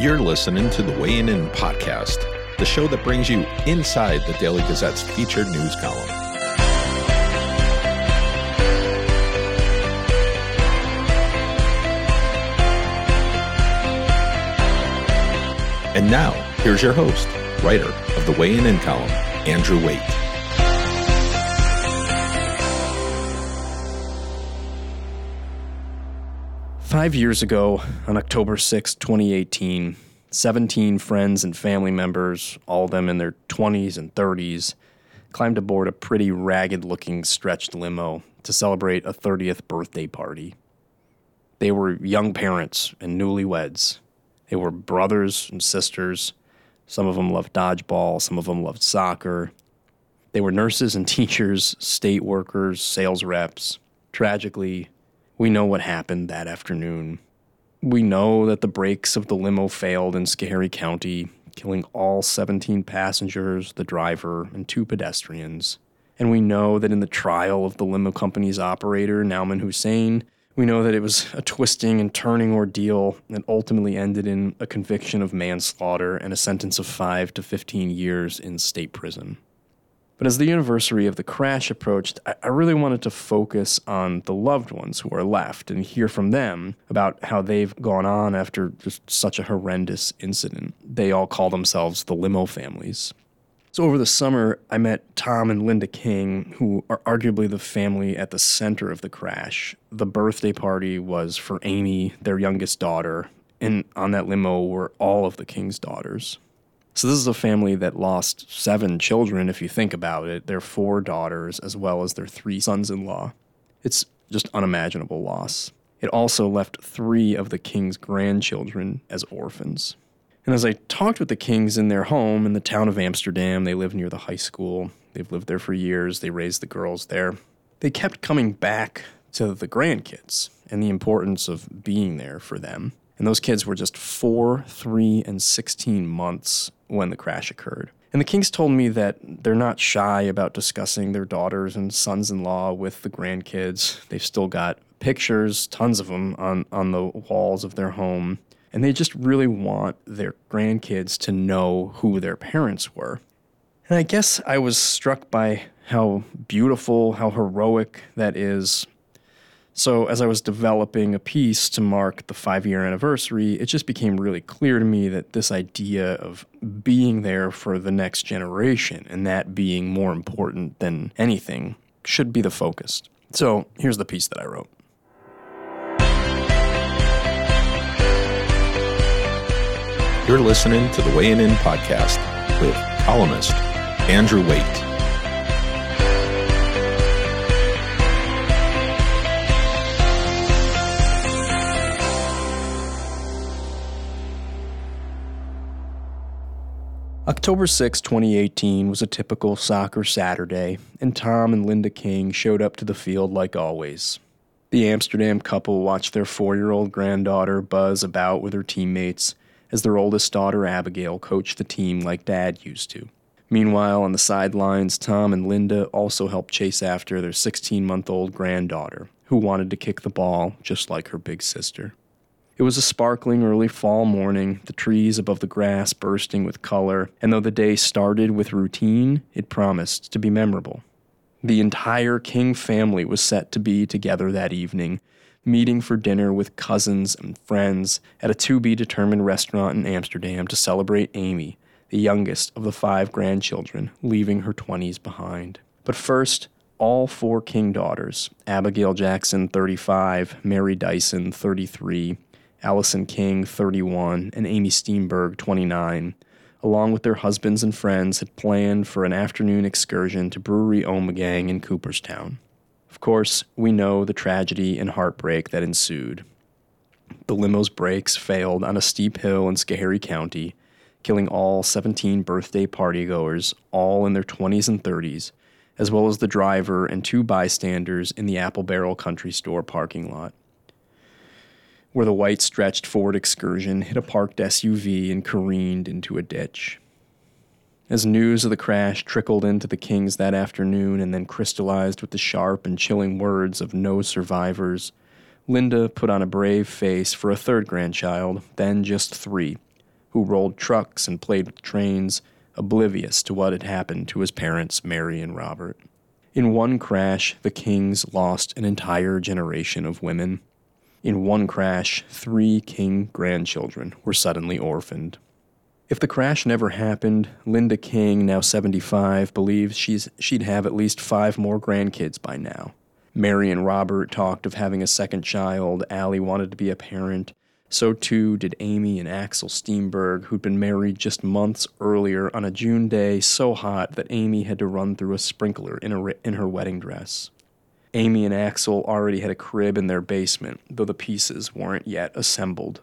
You're listening to the Weighing In podcast, the show that brings you inside the Daily Gazette's featured news column. And now, here's your host, writer of the Weighing In column, Andrew Waite. Five years ago, on October 6, 2018, 17 friends and family members, all of them in their 20s and 30s, climbed aboard a pretty ragged looking stretched limo to celebrate a 30th birthday party. They were young parents and newlyweds. They were brothers and sisters. Some of them loved dodgeball, some of them loved soccer. They were nurses and teachers, state workers, sales reps. Tragically, we know what happened that afternoon. We know that the brakes of the limo failed in Schoharie County, killing all 17 passengers, the driver, and two pedestrians. And we know that in the trial of the limo company's operator, Nauman Hussein, we know that it was a twisting and turning ordeal that ultimately ended in a conviction of manslaughter and a sentence of 5 to 15 years in state prison. But as the anniversary of the crash approached, I, really wanted to focus on the loved ones who are left and hear from them about how they've gone on after just such a horrendous incident. They all call themselves the limo families. So over the summer, I met Tom and Linda King, who are arguably the family at the center of the crash. The birthday party was for Amy, their youngest daughter, and on that limo were all of the King's daughters. So this is a family that lost seven children, if you think about it. Their four daughters, as well as their three sons-in-law. It's just unimaginable loss. It also left three of the king's grandchildren as orphans. And as I talked with the Kings in their home in the town of Amsterdam, they live near the high school. They've lived there for years. They raised the girls there. They kept coming back to the grandkids and the importance of being there for them. And those kids were just four, three, and 16 months when the crash occurred. And the Kings told me that they're not shy about discussing their daughters and sons in law with the grandkids. They've still got pictures, tons of them, on, on the walls of their home. And they just really want their grandkids to know who their parents were. And I guess I was struck by how beautiful, how heroic that is so, as I was developing a piece to mark the five year anniversary, it just became really clear to me that this idea of being there for the next generation and that being more important than anything should be the focus. So, here's the piece that I wrote. You're listening to the Weighing In podcast with columnist Andrew Waite. October 6, 2018 was a typical soccer Saturday, and Tom and Linda King showed up to the field like always. The Amsterdam couple watched their four year old granddaughter buzz about with her teammates as their oldest daughter Abigail coached the team like dad used to. Meanwhile, on the sidelines, Tom and Linda also helped chase after their 16 month old granddaughter, who wanted to kick the ball just like her big sister. It was a sparkling early fall morning, the trees above the grass bursting with color, and though the day started with routine, it promised to be memorable. The entire King family was set to be together that evening, meeting for dinner with cousins and friends at a to be determined restaurant in Amsterdam to celebrate Amy, the youngest of the five grandchildren, leaving her 20s behind. But first, all four King daughters Abigail Jackson, 35, Mary Dyson, 33, Allison King, 31, and Amy Steenberg, 29, along with their husbands and friends, had planned for an afternoon excursion to Brewery Ommegang in Cooperstown. Of course, we know the tragedy and heartbreak that ensued. The limo's brakes failed on a steep hill in Schoharie County, killing all 17 birthday partygoers, all in their 20s and 30s, as well as the driver and two bystanders in the Apple Barrel Country Store parking lot where the white stretched Ford excursion hit a parked SUV and careened into a ditch. As news of the crash trickled into the Kings that afternoon and then crystallized with the sharp and chilling words of no survivors, Linda put on a brave face for a third grandchild, then just three, who rolled trucks and played with trains, oblivious to what had happened to his parents, Mary and Robert. In one crash, the Kings lost an entire generation of women. In one crash, three King grandchildren were suddenly orphaned. If the crash never happened, Linda King, now 75, believes she's, she'd have at least five more grandkids by now. Mary and Robert talked of having a second child. Allie wanted to be a parent. So too did Amy and Axel Steenberg, who'd been married just months earlier on a June day so hot that Amy had to run through a sprinkler in, a, in her wedding dress. Amy and Axel already had a crib in their basement, though the pieces weren't yet assembled.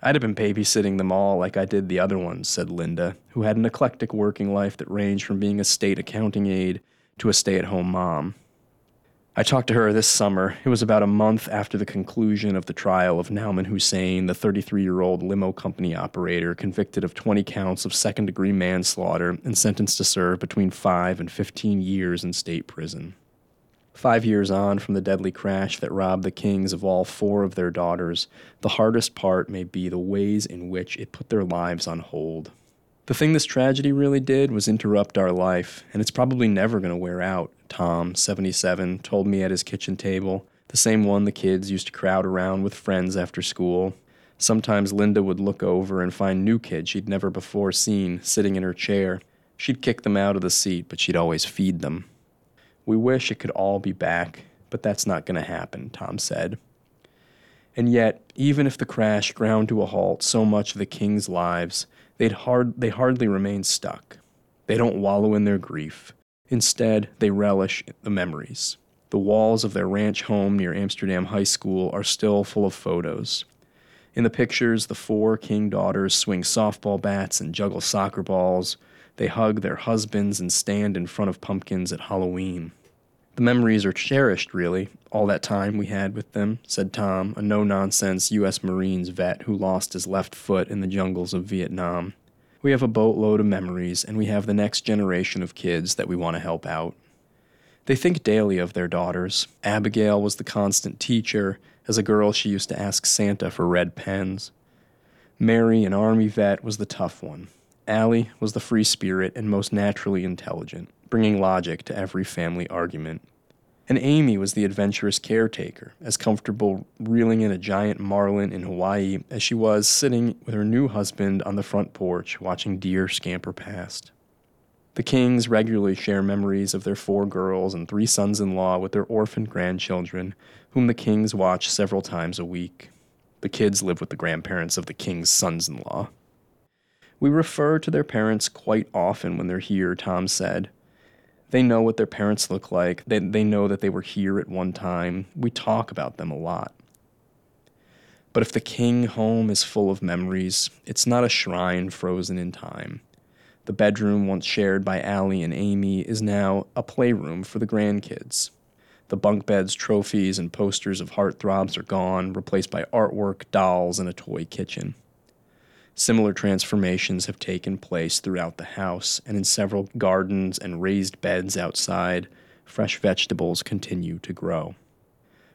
I'd have been babysitting them all like I did the other ones, said Linda, who had an eclectic working life that ranged from being a state accounting aide to a stay at home mom. I talked to her this summer. It was about a month after the conclusion of the trial of Nauman Hussein, the 33 year old limo company operator convicted of 20 counts of second degree manslaughter and sentenced to serve between 5 and 15 years in state prison. Five years on from the deadly crash that robbed the Kings of all four of their daughters, the hardest part may be the ways in which it put their lives on hold. The thing this tragedy really did was interrupt our life, and it's probably never going to wear out, Tom, 77, told me at his kitchen table, the same one the kids used to crowd around with friends after school. Sometimes Linda would look over and find new kids she'd never before seen sitting in her chair. She'd kick them out of the seat, but she'd always feed them. We wish it could all be back, but that's not going to happen, Tom said. And yet, even if the crash ground to a halt so much of the king's lives, they'd hard, they hardly remain stuck. They don't wallow in their grief. Instead, they relish the memories. The walls of their ranch home near Amsterdam High School are still full of photos. In the pictures, the four king daughters swing softball bats and juggle soccer balls. They hug their husbands and stand in front of pumpkins at Halloween. The memories are cherished, really, all that time we had with them, said Tom, a no nonsense U.S. Marines vet who lost his left foot in the jungles of Vietnam. We have a boatload of memories, and we have the next generation of kids that we want to help out. They think daily of their daughters. Abigail was the constant teacher. As a girl, she used to ask Santa for red pens. Mary, an Army vet, was the tough one. Allie was the free spirit and most naturally intelligent bringing logic to every family argument. And Amy was the adventurous caretaker, as comfortable reeling in a giant marlin in Hawaii as she was sitting with her new husband on the front porch watching deer scamper past. The Kings regularly share memories of their four girls and three sons in law with their orphaned grandchildren, whom the Kings watch several times a week. The kids live with the grandparents of the King's sons in law. We refer to their parents quite often when they're here, Tom said. They know what their parents look like. They, they know that they were here at one time. We talk about them a lot. But if the King home is full of memories, it's not a shrine frozen in time. The bedroom, once shared by Allie and Amy, is now a playroom for the grandkids. The bunk beds, trophies, and posters of heartthrobs are gone, replaced by artwork, dolls, and a toy kitchen. Similar transformations have taken place throughout the house, and in several gardens and raised beds outside, fresh vegetables continue to grow.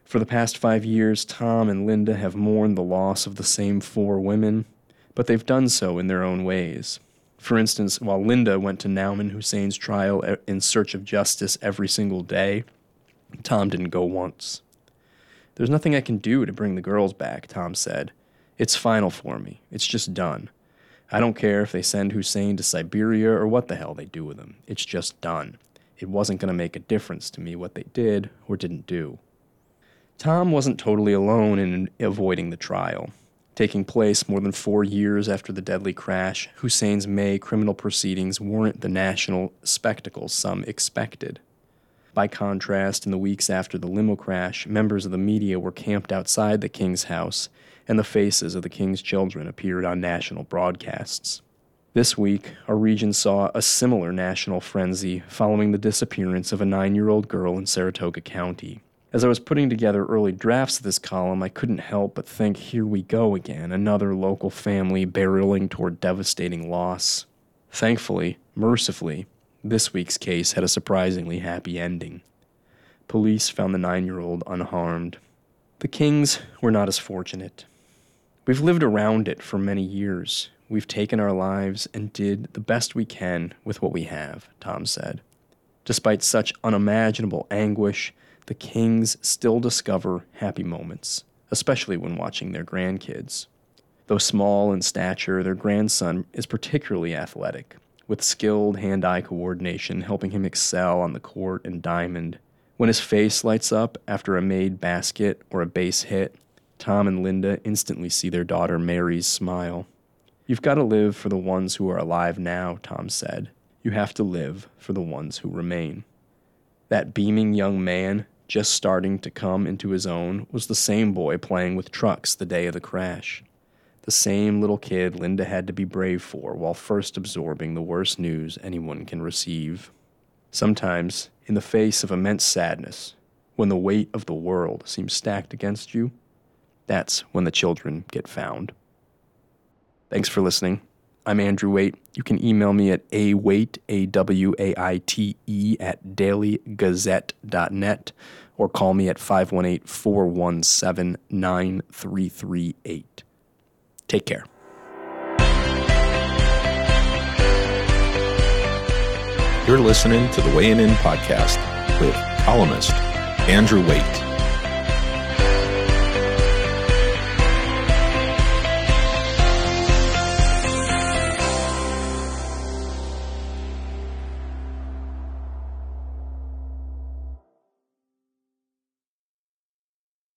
For the past five years, Tom and Linda have mourned the loss of the same four women, but they've done so in their own ways. For instance, while Linda went to Nauman Hussein's trial in search of justice every single day, Tom didn't go once. There's nothing I can do to bring the girls back, Tom said. It's final for me. It's just done. I don't care if they send Hussein to Siberia or what the hell they do with him. It's just done. It wasn't going to make a difference to me what they did or didn't do. Tom wasn't totally alone in avoiding the trial. Taking place more than four years after the deadly crash, Hussein's May criminal proceedings weren't the national spectacle some expected. By contrast, in the weeks after the limo crash, members of the media were camped outside the king's house and the faces of the king's children appeared on national broadcasts. This week, our region saw a similar national frenzy following the disappearance of a nine year old girl in Saratoga County. As I was putting together early drafts of this column, I couldn't help but think here we go again, another local family barreling toward devastating loss. Thankfully, mercifully, this week's case had a surprisingly happy ending. Police found the nine year old unharmed. The Kings were not as fortunate. We've lived around it for many years. we've taken our lives and did the best we can with what we have, Tom said. Despite such unimaginable anguish, the Kings still discover happy moments, especially when watching their grandkids. Though small in stature, their grandson is particularly athletic, with skilled hand eye coordination helping him excel on the court and diamond. When his face lights up after a made basket or a base hit, Tom and Linda instantly see their daughter Mary's smile. You've got to live for the ones who are alive now, Tom said. You have to live for the ones who remain. That beaming young man, just starting to come into his own, was the same boy playing with trucks the day of the crash. The same little kid Linda had to be brave for while first absorbing the worst news anyone can receive. Sometimes, in the face of immense sadness, when the weight of the world seems stacked against you, that's when the children get found. Thanks for listening. I'm Andrew Waite. You can email me at awaite, A-W-A-I-T-E, at dailygazette.net or call me at 518-417-9338. Take care. You're listening to the Weighing In podcast with columnist Andrew Waite.